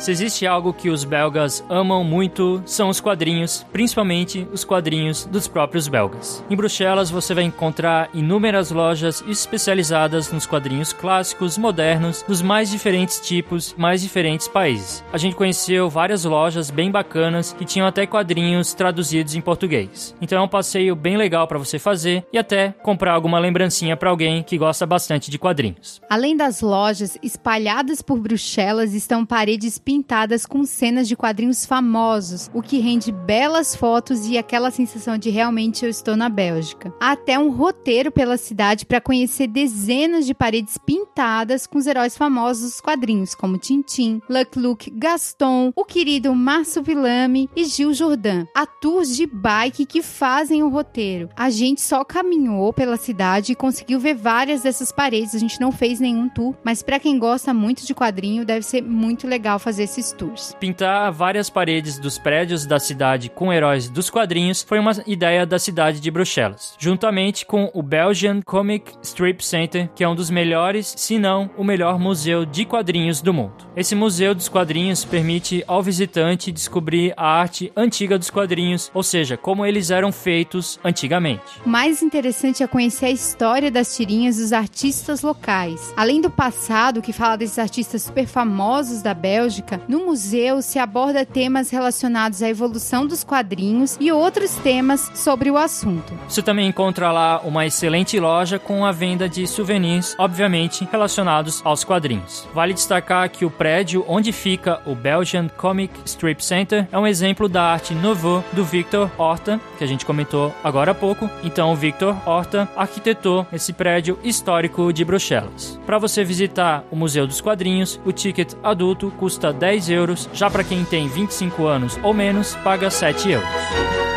Se existe algo que os belgas amam muito, são os quadrinhos, principalmente os quadrinhos dos próprios belgas. Em Bruxelas você vai encontrar inúmeras lojas especializadas nos quadrinhos clássicos, modernos, dos mais diferentes tipos, mais diferentes países. A gente conheceu várias lojas bem bacanas que tinham até quadrinhos traduzidos em português. Então é um passeio bem legal para você fazer e até comprar alguma lembrancinha para alguém que gosta bastante de quadrinhos. Além das lojas espalhadas por Bruxelas estão paredes pintadas com cenas de quadrinhos famosos, o que rende belas fotos e aquela sensação de realmente eu estou na Bélgica. Há até um roteiro pela cidade para conhecer dezenas de paredes pintadas com os heróis famosos dos quadrinhos, como Tintin, Lucky Luke, Gaston, o querido Villame e Gil Jordan. Há tours de bike que fazem o roteiro. A gente só caminhou pela cidade e conseguiu ver várias dessas paredes. A gente não fez nenhum tour, mas para quem gosta muito de quadrinho, deve ser muito legal fazer esses tours. Pintar várias paredes dos prédios da cidade com heróis dos quadrinhos foi uma ideia da cidade de Bruxelas, juntamente com o Belgian Comic Strip Center, que é um dos melhores, se não o melhor museu de quadrinhos do mundo. Esse museu dos quadrinhos permite ao visitante descobrir a arte antiga dos quadrinhos, ou seja, como eles eram feitos antigamente. O mais interessante é conhecer a história das tirinhas dos artistas locais. Além do passado, que fala desses artistas super famosos da Bélgica, no museu se aborda temas relacionados à evolução dos quadrinhos e outros temas sobre o assunto. Você também encontra lá uma excelente loja com a venda de souvenirs, obviamente relacionados aos quadrinhos. Vale destacar que o prédio onde fica o Belgian Comic Strip Center é um exemplo da arte nouveau do Victor Horta, que a gente comentou agora há pouco. Então, o Victor Horta arquitetou esse prédio histórico de Bruxelas. Para você visitar o Museu dos Quadrinhos, o ticket adulto custa 10 euros, já para quem tem 25 anos ou menos, paga 7 euros.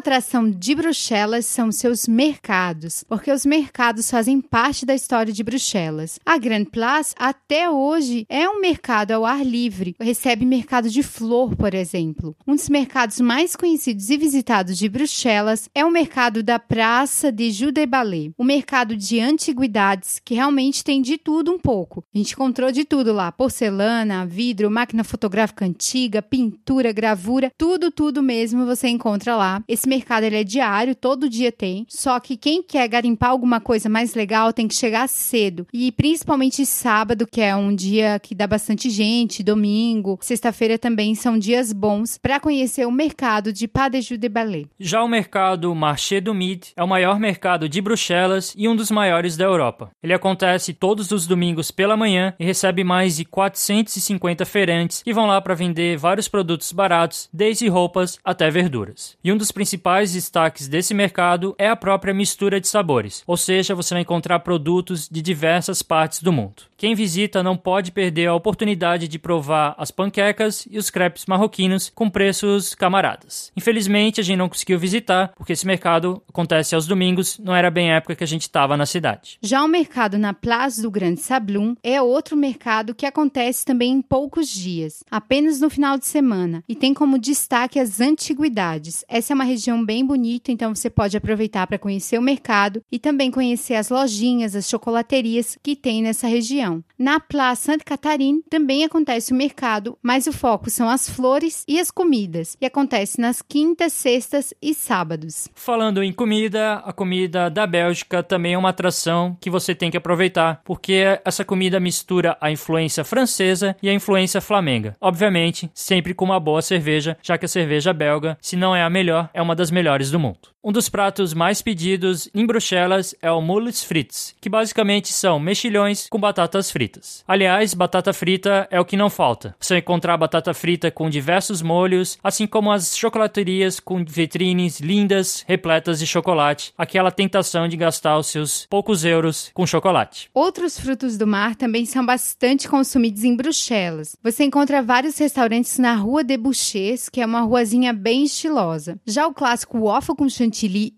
Atração de Bruxelas são seus mercados, porque os mercados fazem parte da história de Bruxelas. A Grand Place, até hoje, é um mercado ao ar livre, recebe mercado de flor, por exemplo. Um dos mercados mais conhecidos e visitados de Bruxelas é o mercado da Praça de Judebalé, o mercado de antiguidades, que realmente tem de tudo um pouco. A gente encontrou de tudo lá: porcelana, vidro, máquina fotográfica antiga, pintura, gravura, tudo, tudo mesmo você encontra lá. Esse mercado ele é diário, todo dia tem. Só que quem quer garimpar alguma coisa mais legal tem que chegar cedo. E principalmente sábado, que é um dia que dá bastante gente, domingo, sexta-feira também são dias bons para conhecer o mercado de Padejou de Ballet. Já o mercado Marché du Midi é o maior mercado de Bruxelas e um dos maiores da Europa. Ele acontece todos os domingos pela manhã e recebe mais de 450 feirantes que vão lá para vender vários produtos baratos, desde roupas até verduras. E um dos principais destaques desse mercado é a própria mistura de sabores, ou seja, você vai encontrar produtos de diversas partes do mundo. Quem visita não pode perder a oportunidade de provar as panquecas e os crepes marroquinos com preços camaradas. Infelizmente, a gente não conseguiu visitar, porque esse mercado acontece aos domingos, não era bem a época que a gente estava na cidade. Já o mercado na Place do Grande Sablon é outro mercado que acontece também em poucos dias, apenas no final de semana, e tem como destaque as antiguidades. Essa é uma região bem bonita, então você pode aproveitar para conhecer o mercado e também conhecer as lojinhas, as chocolaterias que tem nessa região. Na Place Sainte Catarine também acontece o mercado, mas o foco são as flores e as comidas, e acontece nas quintas, sextas e sábados. Falando em comida, a comida da Bélgica também é uma atração que você tem que aproveitar, porque essa comida mistura a influência francesa e a influência flamenga. Obviamente, sempre com uma boa cerveja, já que a cerveja belga, se não é a melhor, é uma das melhores do mundo. Um dos pratos mais pedidos em Bruxelas é o moules frites, que basicamente são mexilhões com batatas fritas. Aliás, batata frita é o que não falta. Você encontrar batata frita com diversos molhos, assim como as chocolaterias com vitrines lindas, repletas de chocolate, aquela tentação de gastar os seus poucos euros com chocolate. Outros frutos do mar também são bastante consumidos em Bruxelas. Você encontra vários restaurantes na Rua de Bouchers, que é uma ruazinha bem estilosa. Já o clássico waffle com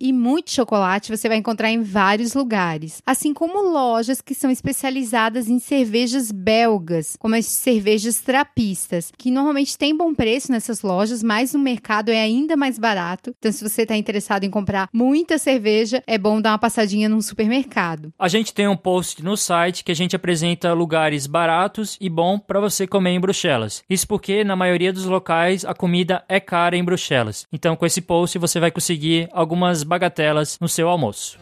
e muito chocolate você vai encontrar em vários lugares, assim como lojas que são especializadas em cervejas belgas, como as cervejas trapistas, que normalmente tem bom preço nessas lojas, mas no mercado é ainda mais barato. Então, se você está interessado em comprar muita cerveja, é bom dar uma passadinha num supermercado. A gente tem um post no site que a gente apresenta lugares baratos e bom para você comer em Bruxelas. Isso porque na maioria dos locais a comida é cara em Bruxelas. Então, com esse post você vai conseguir algumas bagatelas no seu almoço.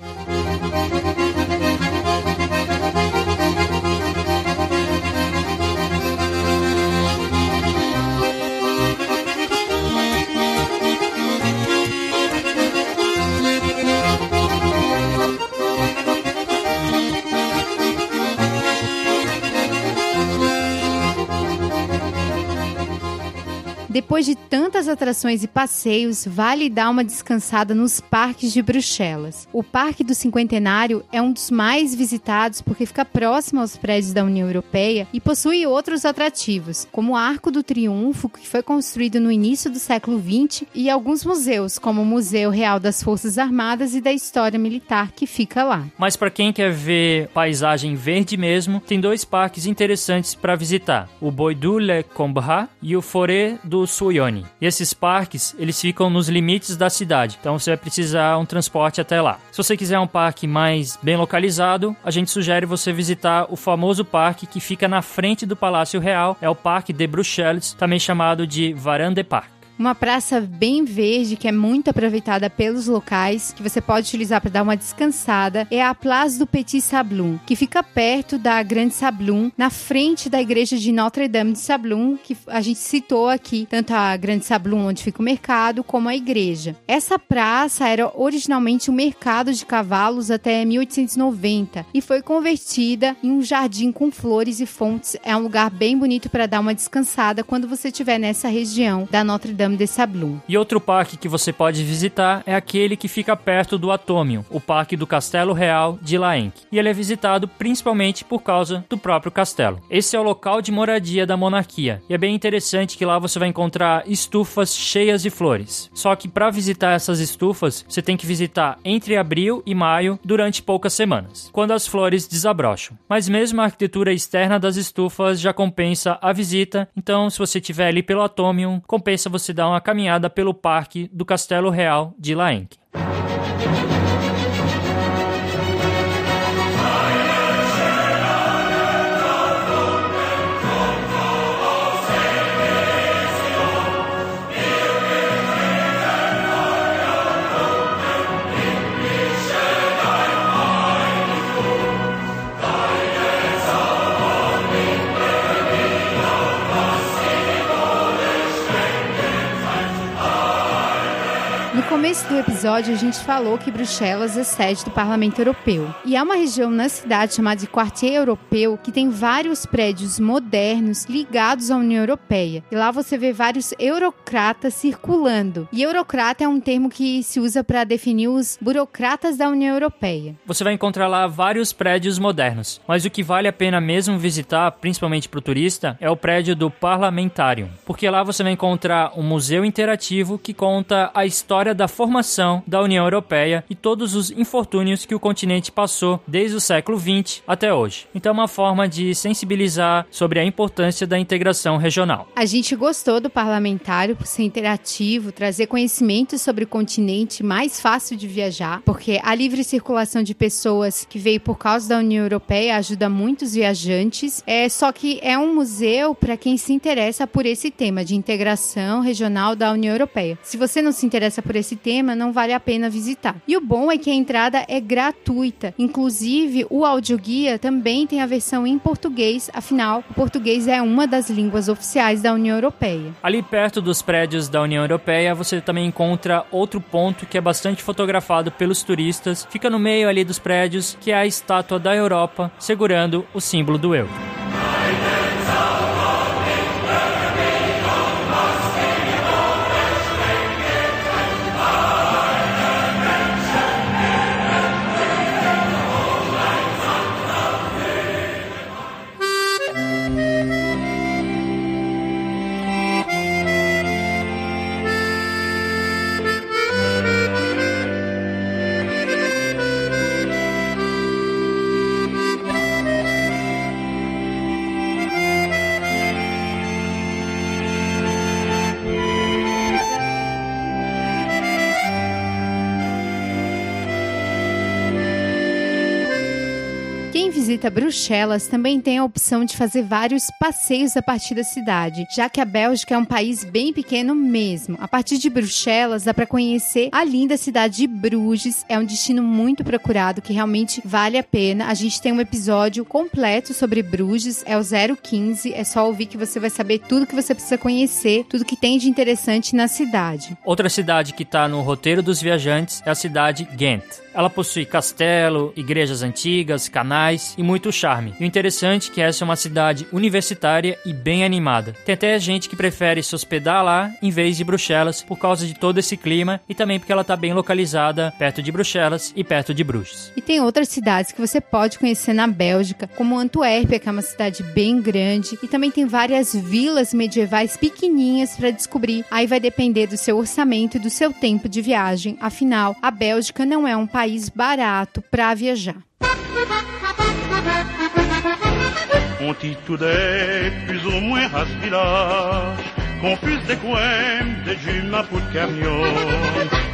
Depois de tantas atrações e passeios, vale dar uma descansada nos parques de Bruxelas. O Parque do Cinquentenário é um dos mais visitados porque fica próximo aos prédios da União Europeia e possui outros atrativos, como o Arco do Triunfo, que foi construído no início do século XX, e alguns museus, como o Museu Real das Forças Armadas e da História Militar, que fica lá. Mas para quem quer ver paisagem verde mesmo, tem dois parques interessantes para visitar: o Boidu Le Combra e o Forêt do Suyoni. E esses parques, eles ficam nos limites da cidade, então você vai precisar um transporte até lá. Se você quiser um parque mais bem localizado, a gente sugere você visitar o famoso parque que fica na frente do Palácio Real, é o Parque de Bruxelles, também chamado de Varande Park. Uma praça bem verde que é muito aproveitada pelos locais, que você pode utilizar para dar uma descansada, é a Place do Petit Sablon, que fica perto da Grande Sablon, na frente da igreja de Notre Dame de Sablon, que a gente citou aqui, tanto a Grande Sablon onde fica o mercado, como a igreja. Essa praça era originalmente um mercado de cavalos até 1890 e foi convertida em um jardim com flores e fontes. É um lugar bem bonito para dar uma descansada quando você estiver nessa região da Notre Dame de Sablon. E outro parque que você pode visitar é aquele que fica perto do Atômio, o Parque do Castelo Real de Laenk. E ele é visitado principalmente por causa do próprio castelo. Esse é o local de moradia da monarquia. E é bem interessante que lá você vai encontrar estufas cheias de flores. Só que para visitar essas estufas, você tem que visitar entre abril e maio durante poucas semanas, quando as flores desabrocham. Mas mesmo a arquitetura externa das estufas já compensa a visita, então se você estiver ali pelo Atomium, compensa você dar uma caminhada pelo parque do Castelo Real de Laenk. Começo do episódio, a gente falou que Bruxelas é sede do Parlamento Europeu. E há uma região na cidade chamada de Quartier Europeu que tem vários prédios modernos ligados à União Europeia. E lá você vê vários eurocratas circulando. E eurocrata é um termo que se usa para definir os burocratas da União Europeia. Você vai encontrar lá vários prédios modernos. Mas o que vale a pena mesmo visitar, principalmente para o turista, é o prédio do Parlamentário. Porque lá você vai encontrar um museu interativo que conta a história da formação da União Europeia e todos os infortúnios que o continente passou desde o século XX até hoje. Então, é uma forma de sensibilizar sobre a importância da integração regional. A gente gostou do parlamentário por ser interativo, trazer conhecimento sobre o continente mais fácil de viajar, porque a livre circulação de pessoas que veio por causa da União Europeia ajuda muitos viajantes. É só que é um museu para quem se interessa por esse tema de integração regional da União Europeia. Se você não se interessa por esse tema, não vale a pena visitar. E o bom é que a entrada é gratuita. Inclusive, o audioguia também tem a versão em português, afinal, o português é uma das línguas oficiais da União Europeia. Ali perto dos prédios da União Europeia, você também encontra outro ponto que é bastante fotografado pelos turistas. Fica no meio ali dos prédios, que é a estátua da Europa segurando o símbolo do euro. Visita Bruxelas também tem a opção de fazer vários passeios a partir da cidade, já que a Bélgica é um país bem pequeno mesmo. A partir de Bruxelas dá para conhecer a linda cidade de Bruges, é um destino muito procurado que realmente vale a pena. A gente tem um episódio completo sobre Bruges, é o 015, é só ouvir que você vai saber tudo que você precisa conhecer, tudo que tem de interessante na cidade. Outra cidade que está no roteiro dos viajantes é a cidade Ghent. Ela possui castelo, igrejas antigas, canais e muito charme. E o interessante é que essa é uma cidade universitária e bem animada. Tem até gente que prefere se hospedar lá em vez de Bruxelas por causa de todo esse clima e também porque ela está bem localizada perto de Bruxelas e perto de Bruges. E tem outras cidades que você pode conhecer na Bélgica, como Antuérpia, que é uma cidade bem grande, e também tem várias vilas medievais pequenininhas para descobrir. Aí vai depender do seu orçamento e do seu tempo de viagem. Afinal, a Bélgica não é um país barato para viajar. On tout est plus ou moins confuse des coins, des à de camion.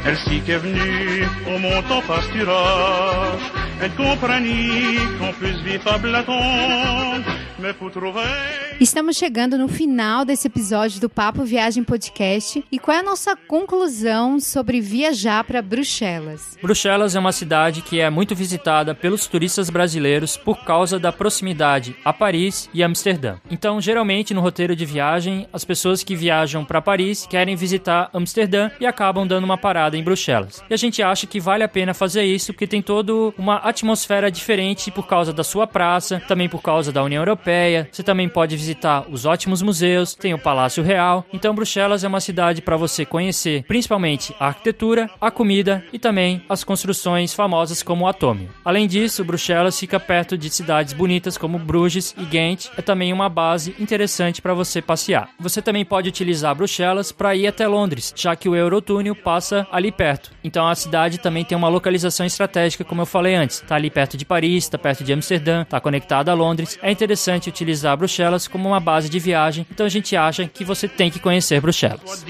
Elle s'y est venue au montant pasturage, elle comprenait qu'on puisse vivre à Blaton, mais pour trouver Estamos chegando no final desse episódio do Papo Viagem Podcast. E qual é a nossa conclusão sobre viajar para Bruxelas? Bruxelas é uma cidade que é muito visitada pelos turistas brasileiros por causa da proximidade a Paris e Amsterdã. Então, geralmente no roteiro de viagem, as pessoas que viajam para Paris querem visitar Amsterdã e acabam dando uma parada em Bruxelas. E a gente acha que vale a pena fazer isso porque tem toda uma atmosfera diferente por causa da sua praça, também por causa da União Europeia. Você também pode visitar visitar os ótimos museus, tem o Palácio Real. Então Bruxelas é uma cidade para você conhecer, principalmente a arquitetura, a comida e também as construções famosas como o Atômio. Além disso, Bruxelas fica perto de cidades bonitas como Bruges e Ghent, é também uma base interessante para você passear. Você também pode utilizar Bruxelas para ir até Londres, já que o Eurotúnel passa ali perto. Então a cidade também tem uma localização estratégica, como eu falei antes. Está ali perto de Paris, está perto de Amsterdã, está conectada a Londres. É interessante utilizar Bruxelas como uma base de viagem, então a gente acha que você tem que conhecer Bruxelas.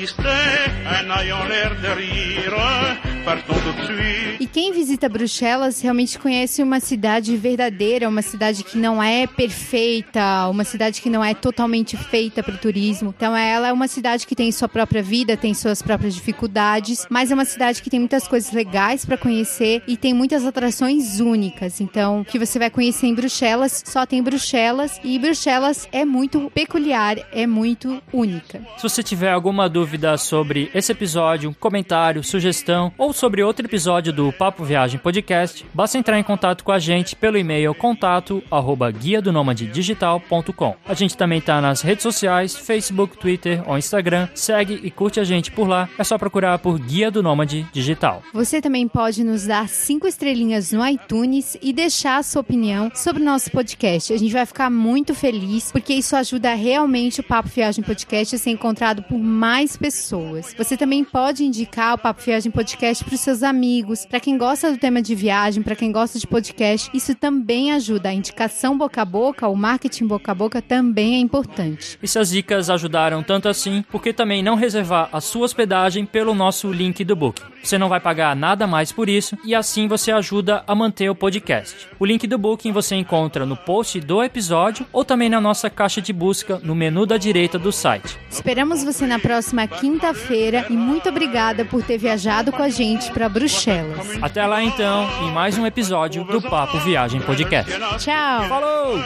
E quem visita Bruxelas realmente conhece uma cidade verdadeira, uma cidade que não é perfeita, uma cidade que não é totalmente feita para o turismo. Então ela é uma cidade que tem sua própria vida, tem suas próprias dificuldades, mas é uma cidade que tem muitas coisas legais para conhecer e tem muitas atrações únicas. Então, o que você vai conhecer em Bruxelas só tem Bruxelas e Bruxelas é muito muito peculiar, é muito única. Se você tiver alguma dúvida sobre esse episódio, comentário, sugestão ou sobre outro episódio do Papo Viagem Podcast, basta entrar em contato com a gente pelo e-mail contato arroba guia do digital.com. A gente também tá nas redes sociais, Facebook, Twitter ou Instagram. Segue e curte a gente por lá. É só procurar por Guia do Nômade Digital. Você também pode nos dar cinco estrelinhas no iTunes e deixar a sua opinião sobre o nosso podcast. A gente vai ficar muito feliz porque isso isso ajuda realmente o Papo Viagem Podcast a ser encontrado por mais pessoas. Você também pode indicar o Papo Viagem Podcast para os seus amigos, para quem gosta do tema de viagem, para quem gosta de podcast. Isso também ajuda. A indicação boca a boca, o marketing boca a boca também é importante. E as dicas ajudaram tanto assim, porque também não reservar a sua hospedagem pelo nosso link do Booking. Você não vai pagar nada mais por isso e assim você ajuda a manter o podcast. O link do Booking você encontra no post do episódio ou também na nossa caixa de busca no menu da direita do site. Esperamos você na próxima quinta-feira e muito obrigada por ter viajado com a gente para Bruxelas. Até lá então, em mais um episódio do Papo Viagem Podcast. Tchau. Falou!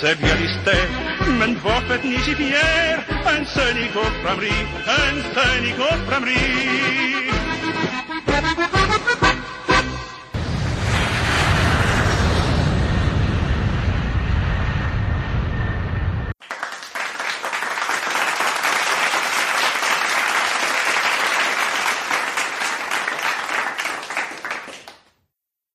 C'est bien listé, men Buffett ni JPR, en Senigo Pramri, en Senigo Pramri.